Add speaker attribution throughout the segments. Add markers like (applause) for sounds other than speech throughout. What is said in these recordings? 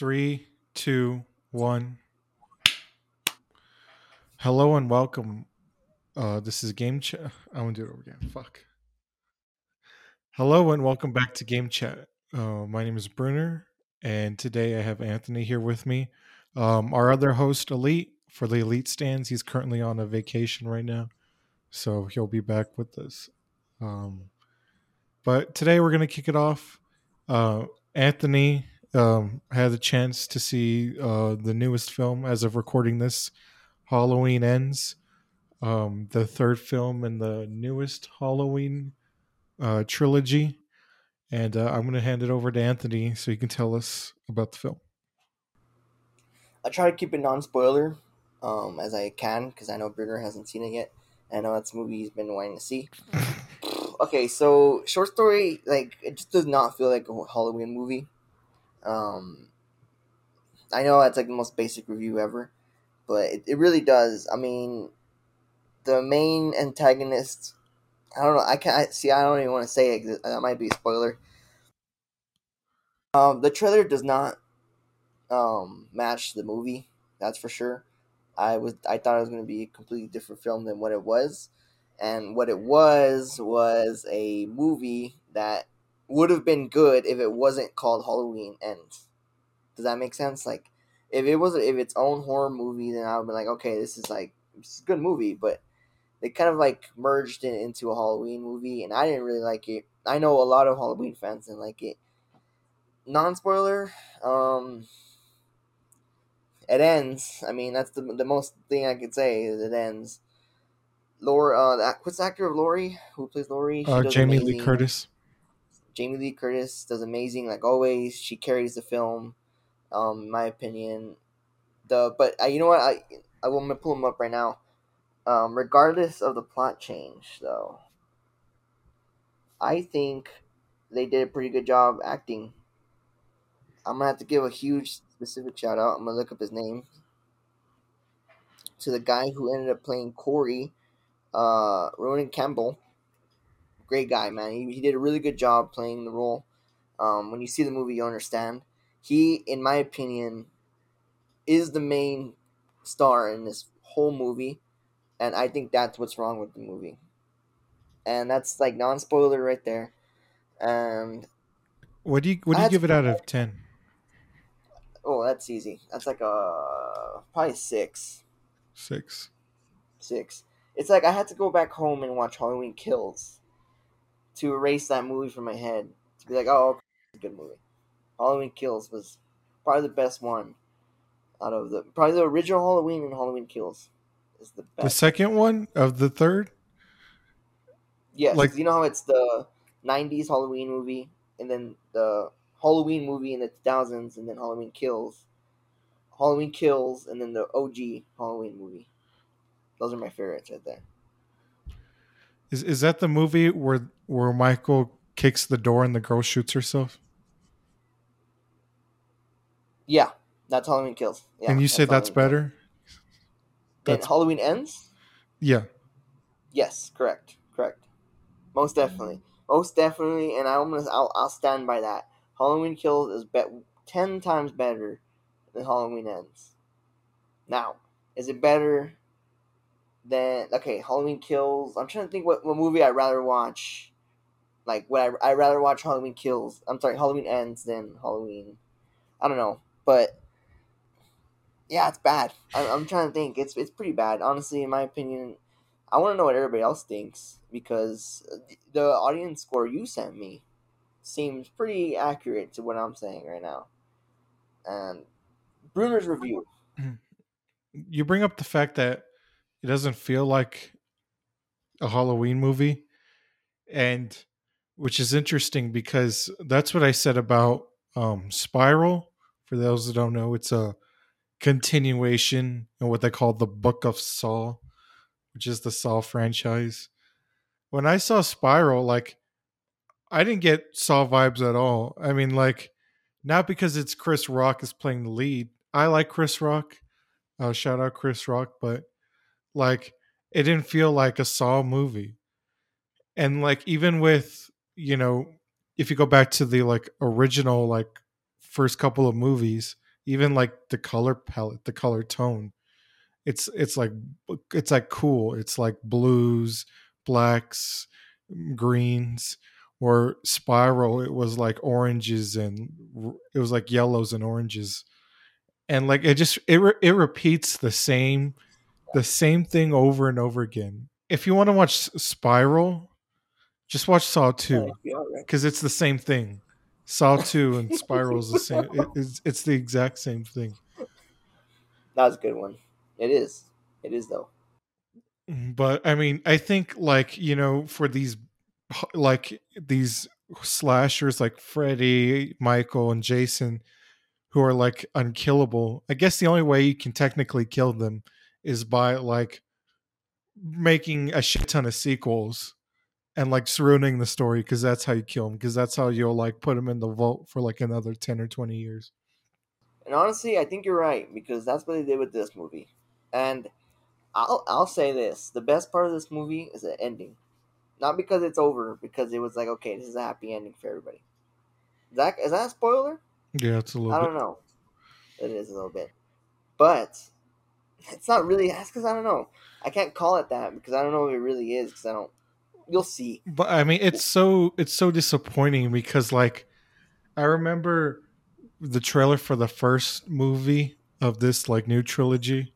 Speaker 1: Three, two, one. Hello and welcome. Uh, this is Game Chat. I want to do it over again. Fuck. Hello and welcome back to Game Chat. Uh, my name is Brunner, and today I have Anthony here with me. Um, our other host, Elite, for the Elite stands, he's currently on a vacation right now, so he'll be back with us. Um, but today we're going to kick it off. Uh, Anthony um, had a chance to see uh, the newest film as of recording this Halloween Ends, um, the third film in the newest Halloween uh, trilogy. And uh, I'm going to hand it over to Anthony so he can tell us about the film.
Speaker 2: I try to keep it non spoiler um, as I can because I know Brunner hasn't seen it yet. I know that's a movie he's been wanting to see. (laughs) okay, so short story, like it just does not feel like a Halloween movie. Um, I know that's like the most basic review ever, but it, it really does. I mean, the main antagonist. I don't know. I can't see. I don't even want to say it. That might be a spoiler. Um, the trailer does not um, match the movie. That's for sure. I was I thought it was going to be a completely different film than what it was, and what it was was a movie that would have been good if it wasn't called Halloween Ends. Does that make sense? Like, if it was if its own horror movie, then I would be like, okay, this is like it's a good movie, but they kind of like merged it into a Halloween movie, and I didn't really like it. I know a lot of Halloween fans didn't like it. Non spoiler, um, it ends. I mean, that's the the most thing I could say. Is it ends. Laura, uh, what's the actor of Laurie who plays Laurie?
Speaker 1: Uh, Jamie amazing. Lee Curtis.
Speaker 2: Jamie Lee Curtis does amazing, like always. She carries the film, um, in my opinion. The but uh, you know what I I will pull them up right now. Um, regardless of the plot change, though, I think they did a pretty good job acting. I'm gonna have to give a huge specific shout out. I'm gonna look up his name to the guy who ended up playing Corey, uh, Rohan Campbell great guy, man. He, he did a really good job playing the role. Um, when you see the movie, you understand. He, in my opinion, is the main star in this whole movie, and I think that's what's wrong with the movie. And that's like non spoiler right there. And
Speaker 1: what do you what do you give it out of ten?
Speaker 2: Oh, that's easy. That's like a probably six.
Speaker 1: Six.
Speaker 2: Six. It's like I had to go back home and watch Halloween Kills to erase that movie from my head to be like, oh, it's a good movie. Halloween Kills was probably the best one out of the probably the original Halloween and Halloween Kills
Speaker 1: is the best. The second one of the third.
Speaker 2: Yes, like you know how it's the '90s Halloween movie, and then the Halloween movie in the 2000s, and then Halloween Kills, Halloween Kills, and then the OG Halloween movie. Those are my favorites right there.
Speaker 1: Is is that the movie where where Michael kicks the door and the girl shoots herself?
Speaker 2: Yeah, that's Halloween Kills. Yeah,
Speaker 1: and you say that's, better?
Speaker 2: That's... Halloween ends?
Speaker 1: Yeah.
Speaker 2: Yes, correct, correct. Most definitely, most definitely, and I'm gonna I'll, I'll stand by that. Halloween Kills is bet ten times better than Halloween Ends. Now, is it better than okay, Halloween Kills. I'm trying to think what, what movie I'd rather watch. Like, would I I'd rather watch Halloween Kills? I'm sorry, Halloween Ends than Halloween. I don't know, but yeah, it's bad. I'm, I'm trying to think. It's it's pretty bad, honestly, in my opinion. I want to know what everybody else thinks because the audience score you sent me seems pretty accurate to what I'm saying right now. And Brunner's review. (clears throat)
Speaker 1: You bring up the fact that it doesn't feel like a Halloween movie. And which is interesting because that's what I said about um, Spiral. For those that don't know, it's a continuation in what they call the Book of Saw, which is the Saw franchise. When I saw Spiral, like I didn't get Saw vibes at all. I mean, like not because it's Chris Rock is playing the lead. I like Chris Rock. Uh, shout out Chris Rock, but like it didn't feel like a Saw movie. And like even with, you know, if you go back to the like original like first couple of movies even like the color palette, the color tone. It's it's like it's like cool. It's like blues, blacks, greens. Or Spiral, it was like oranges and it was like yellows and oranges, and like it just it re- it repeats the same the same thing over and over again. If you want to watch Spiral, just watch Saw Two oh, because it's the same thing. Saw (laughs) Two and Spiral is the same. It, it's it's the exact same thing.
Speaker 2: That was a good one. It is. It is though.
Speaker 1: Mm, but I mean, I think like you know, for these like these slashers like Freddy, Michael, and Jason, who are like unkillable. I guess the only way you can technically kill them is by like making a shit ton of sequels and like ruining the story because that's how you kill them because that's how you'll like put them in the vault for like another 10 or 20 years.
Speaker 2: And honestly i think you're right because that's what they did with this movie. And i'll i'll say this the best part of this movie is the ending. Not because it's over because it was like okay this is a happy ending for everybody. Zach, is that a spoiler?
Speaker 1: Yeah it's a little
Speaker 2: i
Speaker 1: bit.
Speaker 2: don't know. It is a little bit. But it's not really that's because i don't know. I can't call it that because i don't know if it really is because i don't you'll see.
Speaker 1: But I mean, it's so it's so disappointing because like I remember the trailer for the first movie of this like new trilogy,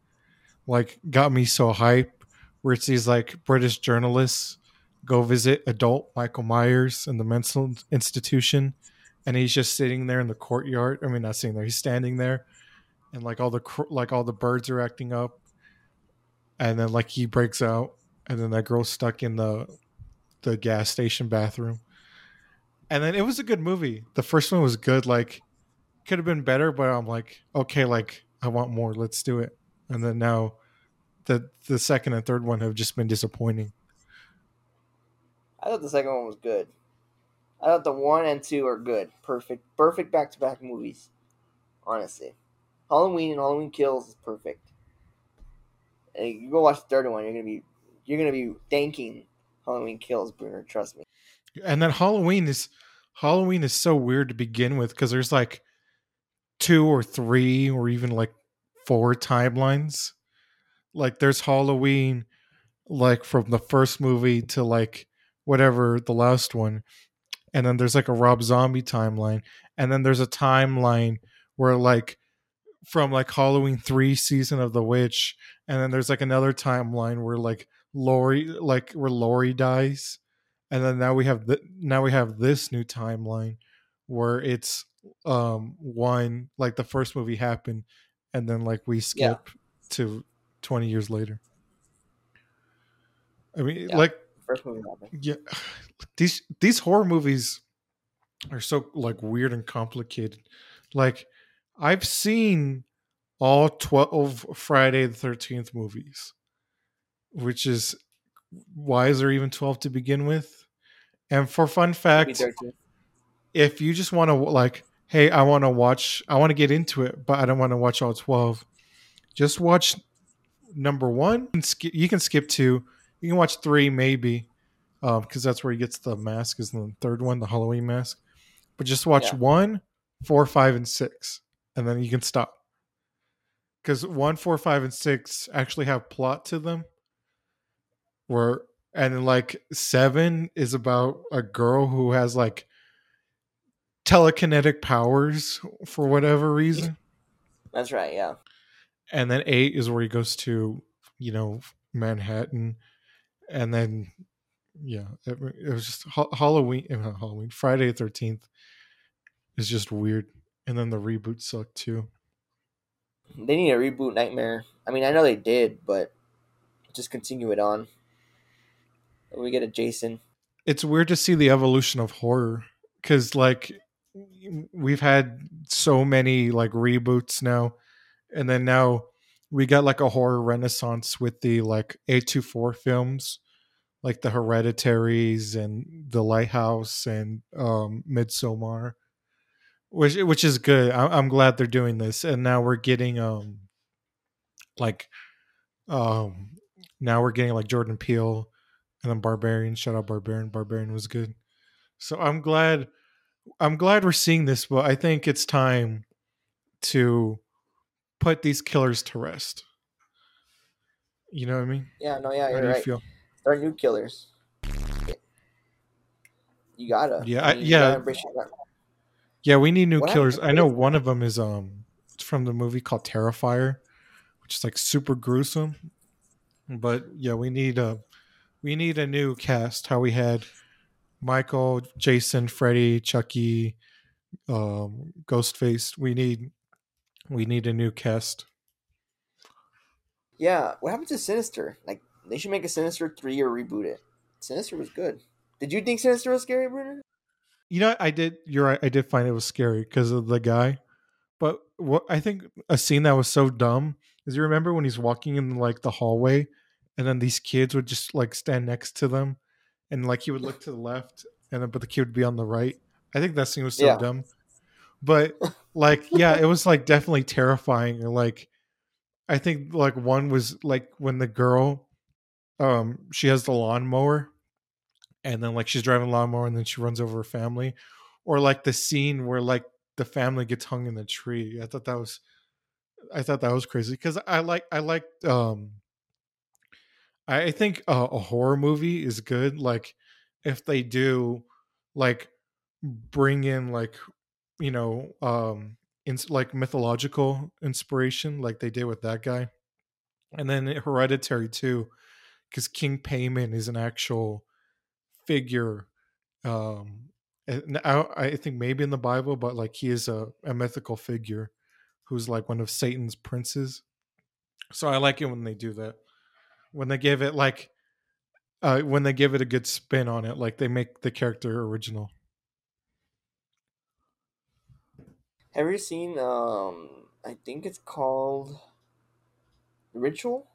Speaker 1: like got me so hype. Where it's these like British journalists go visit adult Michael Myers in the mental institution, and he's just sitting there in the courtyard. I mean, not sitting there; he's standing there, and like all the like all the birds are acting up, and then like he breaks out, and then that girl's stuck in the the gas station bathroom. And then it was a good movie. The first one was good. Like, could have been better, but I'm like, okay, like I want more. Let's do it. And then now, the the second and third one have just been disappointing.
Speaker 2: I thought the second one was good. I thought the one and two are good. Perfect, perfect back to back movies. Honestly, Halloween and Halloween Kills is perfect. And you go watch the third one, you're gonna be you're gonna be thanking Halloween Kills, Brunner. Trust me.
Speaker 1: And then Halloween is Halloween is so weird to begin with because there's like two or three or even like four timelines. Like there's Halloween, like from the first movie to like whatever the last one, and then there's like a Rob Zombie timeline, and then there's a timeline where like from like Halloween three season of the witch, and then there's like another timeline where like Laurie like where Laurie dies, and then now we have the now we have this new timeline where it's um one like the first movie happened, and then like we skip yeah. to twenty years later. I mean, yeah. like
Speaker 2: first movie happened.
Speaker 1: Yeah, (sighs) these these horror movies are so like weird and complicated. Like I've seen all 12 Friday the 13th movies which is why is there even 12 to begin with? And for fun fact, if you just want to like, hey, I want to watch, I want to get into it, but I don't want to watch all 12, just watch number one. You can skip two. You can watch three, maybe, because um, that's where he gets the mask, is the third one, the Halloween mask. But just watch yeah. one, four, five, and six, and then you can stop. Because one, four, five, and six actually have plot to them where and then like seven is about a girl who has like telekinetic powers for whatever reason.
Speaker 2: That's right, yeah.
Speaker 1: And then eight is where he goes to, you know, Manhattan, and then yeah, it, it was just Halloween. Uh, Halloween, Friday Thirteenth is just weird, and then the reboot sucked too.
Speaker 2: They need a reboot Nightmare. I mean, I know they did, but just continue it on we get a Jason.
Speaker 1: It's weird to see the evolution of horror because, like, we've had so many like reboots now, and then now we got like a horror renaissance with the like A24 films, like the Hereditaries and the Lighthouse and um Midsommar, which which is good. I, am glad they're doing this, and now we're getting um like um now we're getting like Jordan Peele and then Barbarian. Shout out Barbarian. Barbarian was good. So I'm glad. I'm glad we're seeing this, but I think it's time to put these killers to rest. You know what I mean?
Speaker 2: Yeah, no, yeah,
Speaker 1: How
Speaker 2: you're
Speaker 1: you
Speaker 2: right.
Speaker 1: feel?
Speaker 2: Start new killers. You gotta.
Speaker 1: Yeah, I-
Speaker 2: you
Speaker 1: yeah.
Speaker 2: gotta
Speaker 1: Yeah, we need new
Speaker 2: What
Speaker 1: killers. I know one of them is um from the movie called Terrifier, which is like super gruesome. But yeah, we need a we need a new cast. How we had Michael, Jason, Freddy, Chucky, um, Ghostface. We need we need a new cast.
Speaker 2: Yeah, what happened to Sinister? Like, they should make a Sinister 3 or reboot it. Sinister was good. Did you think Sinister was scary, Bruno?
Speaker 1: You know, I did. You're right. I did find it was scary because of the guy. But what I think a scene that was so dumb is you remember when he's walking in like the hallway, and then these kids would just like stand next to them, and like he would look to the left, and then but the kid would be on the right. I think that scene was so
Speaker 2: Yeah.
Speaker 1: dumb. But like, yeah, it was like definitely terrifying. Like, I think like one was like when the girl, um, she has the lawnmower, and then like she's driving a lawnmower, and then she runs over her family, or like the scene where like the family gets hung in the tree. I thought that was, I thought that was crazy because I like I like um, I think a horror movie is good. Like if they do like bring in like you know um in like mythological inspiration like they did with that guy and then hereditary too because King Paimon is an actual figure um and I, I think maybe in the bible but like he is a, a mythical figure who's like one of satan's princes so i like it when they do that when they give it like uh when they give it a good spin on it like they make the character original
Speaker 2: Have you seen, um, I think it's called Ritual?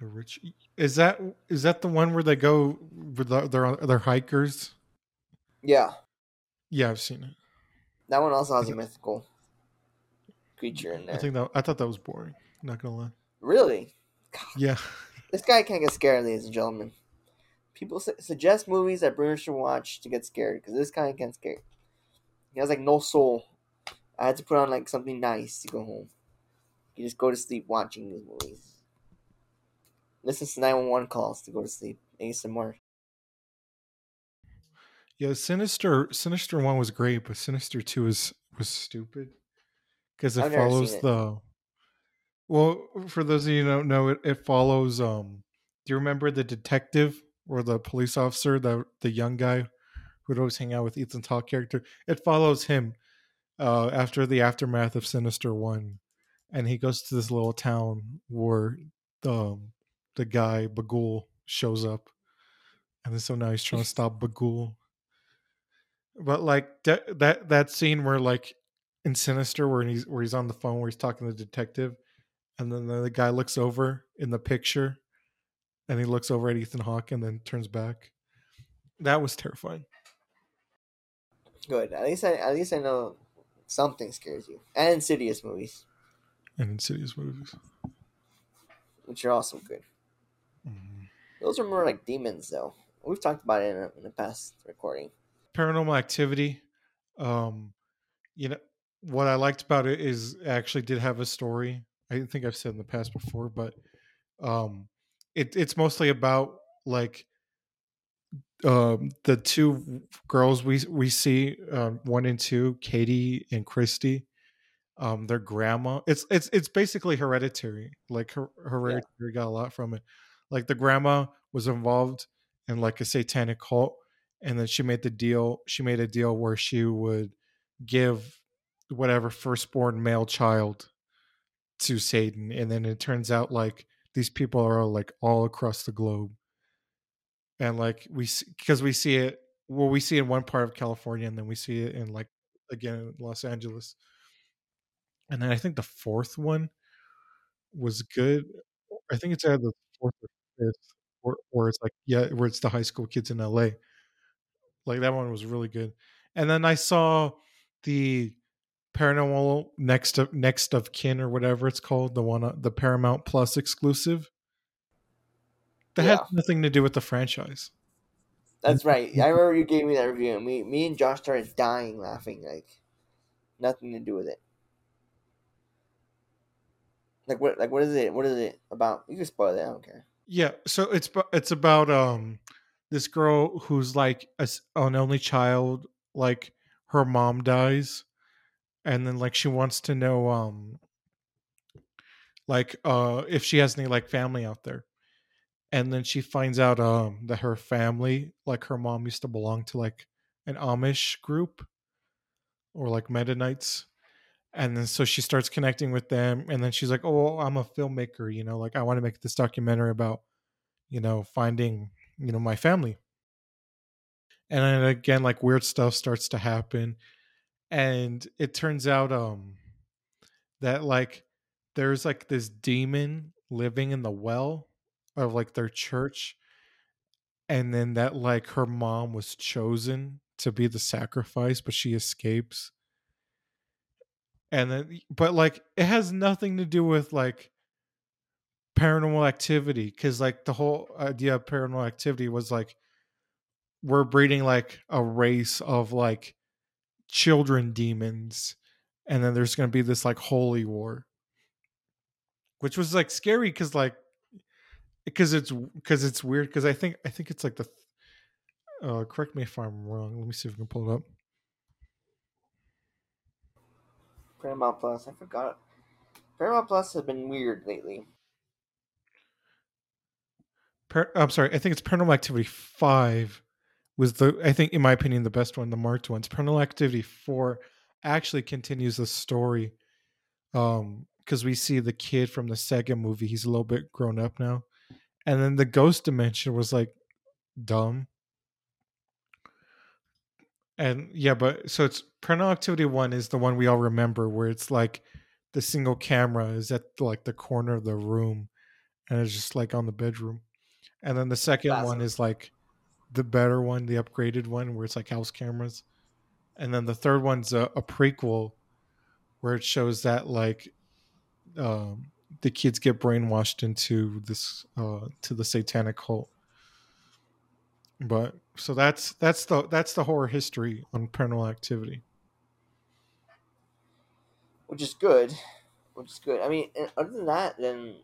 Speaker 1: The rich is that is that the one where they go with the, their their hikers?
Speaker 2: Yeah.
Speaker 1: Yeah, I've seen it.
Speaker 2: That one also has a mythical creature in there.
Speaker 1: I think that I thought that was boring. Not gonna lie.
Speaker 2: Really?
Speaker 1: Yeah,
Speaker 2: This guy can't get scared, ladies and gentlemen. People su- suggest movies that Bruno should watch to get scared because this guy can't scare. He has like no soul. I had to put on like something nice to go home. You just go to sleep watching these movies. Listen to 911 calls to go to sleep. ASMR.
Speaker 1: yeah. Sinister Sinister one was great, but Sinister two is was stupid because it follows
Speaker 2: it.
Speaker 1: the. Well, for those of you who don't know, it, it follows. Um, do you remember the detective or the police officer, the the young guy who'd always hang out with Ethan Hawke character? It follows him uh, after the aftermath of Sinister One, and he goes to this little town where the the guy Bughuul shows up, and so now he's trying to stop Bughuul. But like that that that scene where like in Sinister where he's where he's on the phone where he's talking to the detective, and then the guy looks over in the picture, and he looks over at Ethan Hawke and then turns back. That was terrifying.
Speaker 2: Good. At least I at least I know something scares you. And Insidious movies,
Speaker 1: And Insidious movies.
Speaker 2: which are also good.
Speaker 1: Mhm.
Speaker 2: Those are more like demons, though. We've talked about it in, a, in the past recording.
Speaker 1: Paranormal Activity. Um, you know what I liked about it is it actually did have a story. I think I've said in the past before, but um, it it's mostly about like um the two girls we we see um, one and two, Katie and Kristi. Um, their grandma. It's it's it's basically hereditary. Like her, hereditary got a lot from it. Like the grandma was involved in like a satanic cult, and then she made the deal. She made a deal where she would give whatever firstborn male child to Satan, and then it turns out like these people are like all across the globe, and like we because we see it. Well, we see it in one part of California, and then we see it in like again Los Angeles, and then I think the fourth one was good. I think it's either the fourth or fifth, or or it's like yeah, where it's the high school kids in LA. Like that one was really good. And then I saw the paranormal next of next of kin or whatever it's called, the one uh, the Paramount Plus exclusive. That
Speaker 2: Yeah.
Speaker 1: had nothing to do with the franchise.
Speaker 2: That's right. I remember you gave me that review, and me, me and Josh started dying laughing. Like nothing to do with it. Like what? Like what is it? What is it about? You can spoil it. I don't care.
Speaker 1: Yeah, so it's it's about um this girl who's like a an only child, like her mom dies, and then like she wants to know um like uh if she has any like family out there. And then she finds out um that her family, like her mom used to belong to like an Amish group or like Mennonites. And then so she starts connecting with them and then she's like, "Oh, I'm a filmmaker, you know, like I want to make this documentary about, you know, finding, you know, my family." and then again like weird stuff starts to happen and it turns out um that like there's like this demon living in the well of like their church and then that like her mom was chosen to be the sacrifice but she escapes. And then but like it has nothing to do with like paranormal activity because like the whole idea of paranormal activity was like we're breeding like a race of like children demons and then there's going to be this like holy war which was like scary because like because it's because it's weird because i think i think it's like the uh correct me if i'm wrong let me see if we can pull it up
Speaker 2: Paramount Plus. I forgot. Paramount Plus has been weird lately.
Speaker 1: Par- i'm sorry i think it's paranormal activity 5 was the i think in my opinion the best one the marked ones. Paranormal activity 4 actually continues the story um because we see the kid from the second movie he's a little bit grown up now and then the ghost dimension was like dumb. And yeah but so it's paranormal activity 1 is the one we all remember where it's like the single camera is at like the corner of the room and it's just like on the bedroom. And then the second one is like the better one the upgraded one where it's like house cameras and then the third one's a, a prequel where it shows that like um the kids get brainwashed into this uh to the satanic cult but so that's that's the that's the horror history on paranormal activity
Speaker 2: which is good. Which is good. I mean, other than that, then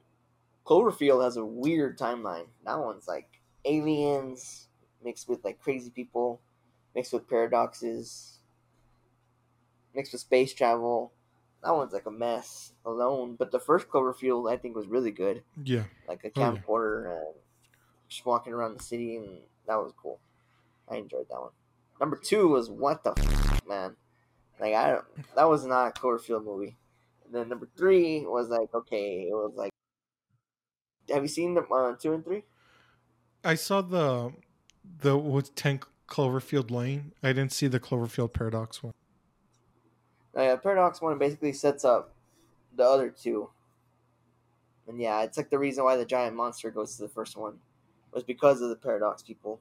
Speaker 2: Cloverfield has a weird timeline. That one's like aliens mixed with like crazy people, mixed with paradoxes, mixed with space travel. That one's like a mess alone. But the first Cloverfield, I think, was really good.
Speaker 1: yeah
Speaker 2: Like a
Speaker 1: Oh, yeah.
Speaker 2: and just walking around the city, and that was cool. I enjoyed that one. Number two was what the f- man. Like I don't, that was not a Cloverfield movie. And then number three was like okay, it was like. Have you seen the uh, two and three?
Speaker 1: i saw the the what's 10 cloverfield lane i didn't see the cloverfield paradox one
Speaker 2: Uh, Paradox one basically sets up the other two. And yeah, it's like the reason why the giant monster goes to the first one was because of the Paradox people,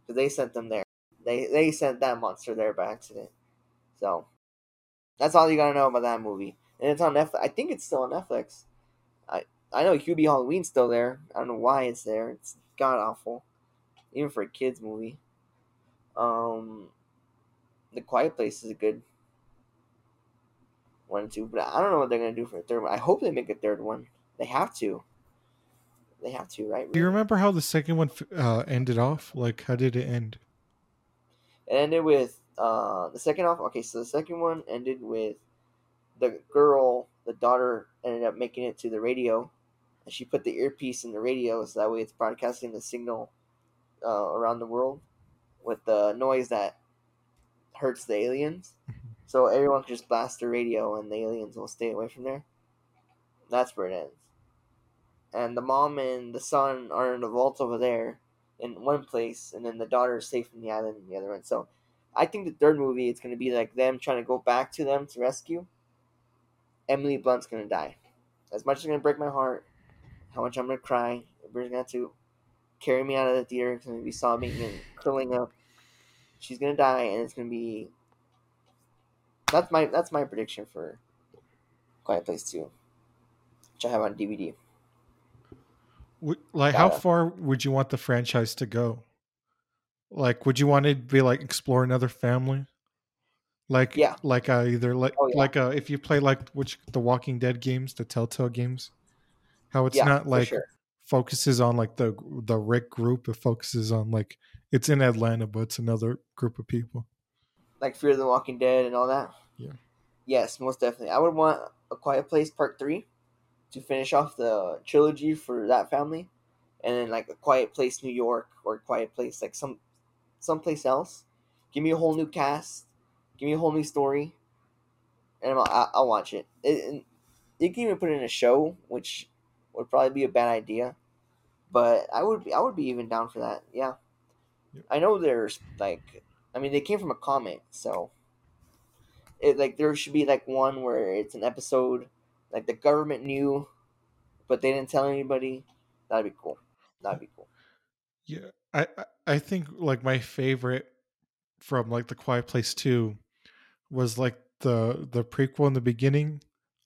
Speaker 2: because they sent them there. They they sent that monster there by accident. So that's all you gotta know about that movie. And it's on Netflix. I think it's still on Netflix. I I know Hubie Halloween's still there. I don't know why it's there. It's god awful, even for a kids movie. Um, The Quiet Place is a good one and two, but I don't know what they're gonna do for a third one. I hope they make a third one. They have to. They have to, right?
Speaker 1: do you remember how the second one uh ended off like how did it end
Speaker 2: It ended with uh the second off. Okay, so the second one ended with the girl, the daughter, ended up making it to the radio, and she put the earpiece in the radio so that way it's broadcasting the signal uh, around the world with the noise that hurts the aliens. (laughs) So everyone can just blast the radio, and the aliens will stay away from there. That's where it ends. And the mom and the son are in the vault over there in one place, and then the daughter is safe in the island in the other one. So I think the third movie it's gonna be like them trying to go back to them to rescue. Emily Blunt's gonna die. As much as it's gonna break my heart, how much I'm gonna cry. Everybody's gonna have to carry me out of the theater. It's gonna be sobbing and curling up. She's gonna die, and it's gonna be. That's my that's my prediction for Quiet Place Two, which I have on DVD.
Speaker 1: Would- like how
Speaker 2: Gotta.
Speaker 1: far would you want the franchise to go like would you want it to be like explore another family like
Speaker 2: Yeah.
Speaker 1: like uh, either like
Speaker 2: Oh, yeah.
Speaker 1: like uh if you play like which the walking dead games the telltale games How it's
Speaker 2: Yeah,
Speaker 1: not like
Speaker 2: sure.
Speaker 1: Focuses on like the the Rick group. It focuses on like it's in Atlanta, but it's another group of people.
Speaker 2: like Fear the Walking Dead and all that.
Speaker 1: Yeah.
Speaker 2: Yes, most definitely. I would want A Quiet Place Part Three to finish off the trilogy for that family, and then like A Quiet Place New York or A Quiet Place like some someplace else. Give me a whole new cast. Give me a whole new story, and I'll, I'll- watch it. it. and You can even put it in a show, which would probably be a bad idea, but I would be I would be even down for that. Yeah.
Speaker 1: Yep.
Speaker 2: I know there's like I mean, they came from a comic, so it like there should be like one where it's an episode like the government knew, but they didn't tell anybody. That'd be cool. That'd be cool.
Speaker 1: Yeah, I I- I think like my favorite from like the Quiet Place Two was like the the prequel in the beginning,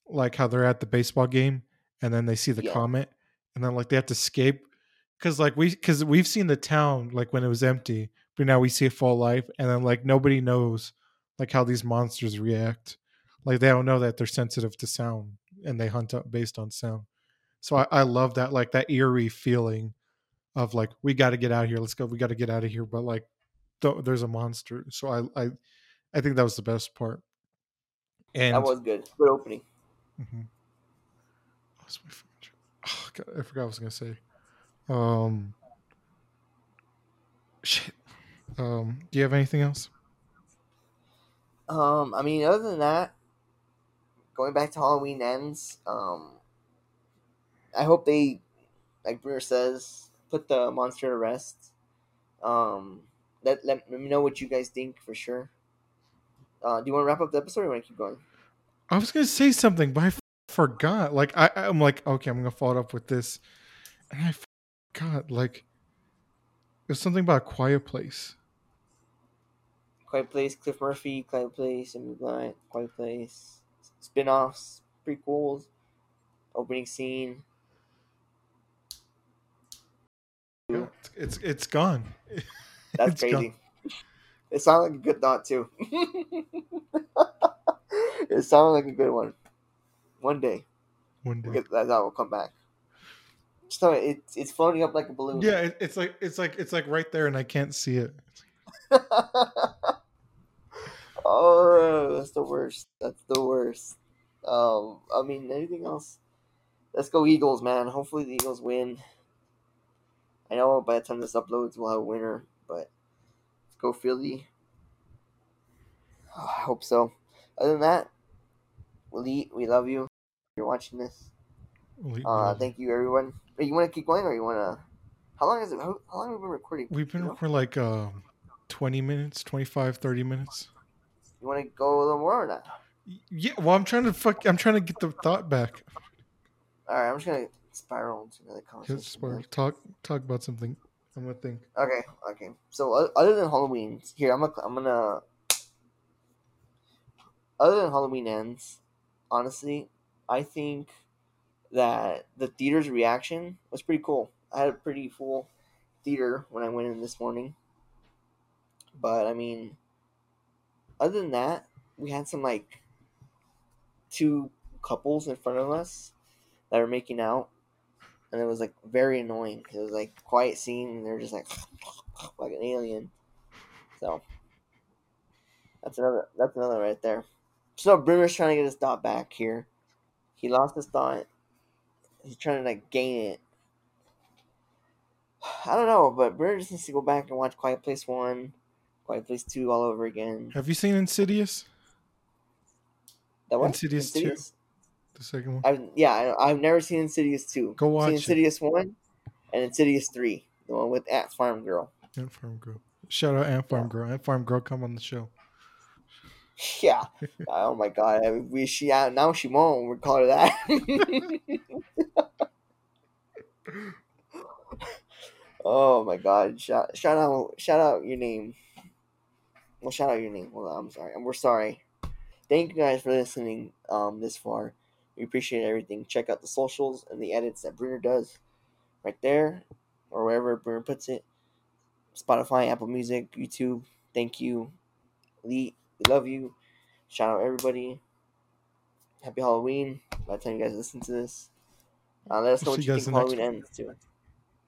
Speaker 1: like how they're at the baseball game and then they see the
Speaker 2: Yeah.
Speaker 1: comet and then like they have to escape because like we because we've seen the town like when it was empty, but now we see it full life and then like nobody knows like how these monsters react. Like they don't know that they're sensitive to sound and they hunt up based on sound. So I, I love that like that eerie feeling of like we got to get out of here let's go we got to get out of here but like th- there's a monster so i i i think that was the best part and
Speaker 2: that was good. Good opening.
Speaker 1: Mhm. What's my favorite joke? Oh, God, i forgot what i was gonna say um shit um do you have anything else
Speaker 2: Um, I mean, other than that, going back to Halloween ends. Um, I hope they, like Brewer says, put the monster to rest. Um, let, let, let me know what you guys think for sure. Uh, do you want to wrap up the episode or you want to keep going?
Speaker 1: i was gonna say something but i f- forgot like i i'm like okay i'm gonna follow it up with this and i forgot like there's something about a quiet place
Speaker 2: Quiet Place, Cillian Murphy, Quiet Place, Emily Blunt, Quiet Place, spin offs, prequels, opening scene.
Speaker 1: Yeah, it's, it's it's gone (laughs)
Speaker 2: That's
Speaker 1: It's gone.
Speaker 2: crazy. It sounded like a good thought too. (laughs) it sounded like a good one. One day,
Speaker 1: one day
Speaker 2: that, that will come back. So it's it's floating up like a balloon.
Speaker 1: Yeah, it, it's like it's like it's like right there, and I can't see it. (laughs)
Speaker 2: oh, that's the worst. That's the worst. Um, I mean, anything else? Let's go Eagles, man. Hopefully the Eagles win. I know by the time this uploads, we'll have a winner, but let's go Philly. (sighs) I hope so. Other than that, Lee, we love you. You're watching this. Uh, thank you, everyone. You want to keep going, or you want to? How long is it? How, how long have we been recording?
Speaker 1: we've been for like um, 20 minutes, 25, 30 minutes.
Speaker 2: You want to go a little more or not?
Speaker 1: Yeah, well, I'm trying to fuck. I'm trying to get the thought back.
Speaker 2: All right, I'm just gonna spiral into another
Speaker 1: Just
Speaker 2: conversation.
Speaker 1: talk talk about something. I'm gonna think.
Speaker 2: Okay, okay. So other than Halloween, here I'm gonna, I'm gonna. Other than Halloween ends, honestly, I think that the theater's reaction was pretty cool. I had a pretty full theater when I went in this morning. But I mean, other than that, we had some like two couples in front of us that were making out, and it was like very annoying. It was like quiet scene, and they're just like (laughs) like an alien. So that's another that's another right there. So Brimmer's trying to get his thought back here. He lost his thought. He's trying to like gain it. I don't know, but Brimmer just needs to go back and watch Quiet Place One, Quiet Place Two all over again.
Speaker 1: Have you seen Insidious?
Speaker 2: That what?
Speaker 1: Insidious 2? The second one.
Speaker 2: I've yeah, I, I've never seen Insidious two.
Speaker 1: Go watch
Speaker 2: Seen
Speaker 1: it.
Speaker 2: Insidious one, and Insidious three, the one with Ant Farm Girl.
Speaker 1: Ant Farm Girl. Shout out Ant Farm
Speaker 2: Yeah.
Speaker 1: Girl. Ant Farm Girl, come on the show. (laughs)
Speaker 2: Yeah. oh my god. We she out now she won't. We call her that. (laughs) oh my god. Shout shout out shout out your name. Well shout out your name. On, I'm sorry. We're sorry. Thank you guys for listening um this far. We appreciate everything. Check out the socials and the edits that Brunner does right there or wherever Brunner puts it. Spotify, Apple Music, YouTube. Thank you. Lee, we love you. Shout out everybody. Happy Halloween. By the time you guys listen to this. Uh, let us know what you
Speaker 1: you
Speaker 2: think Halloween ends too.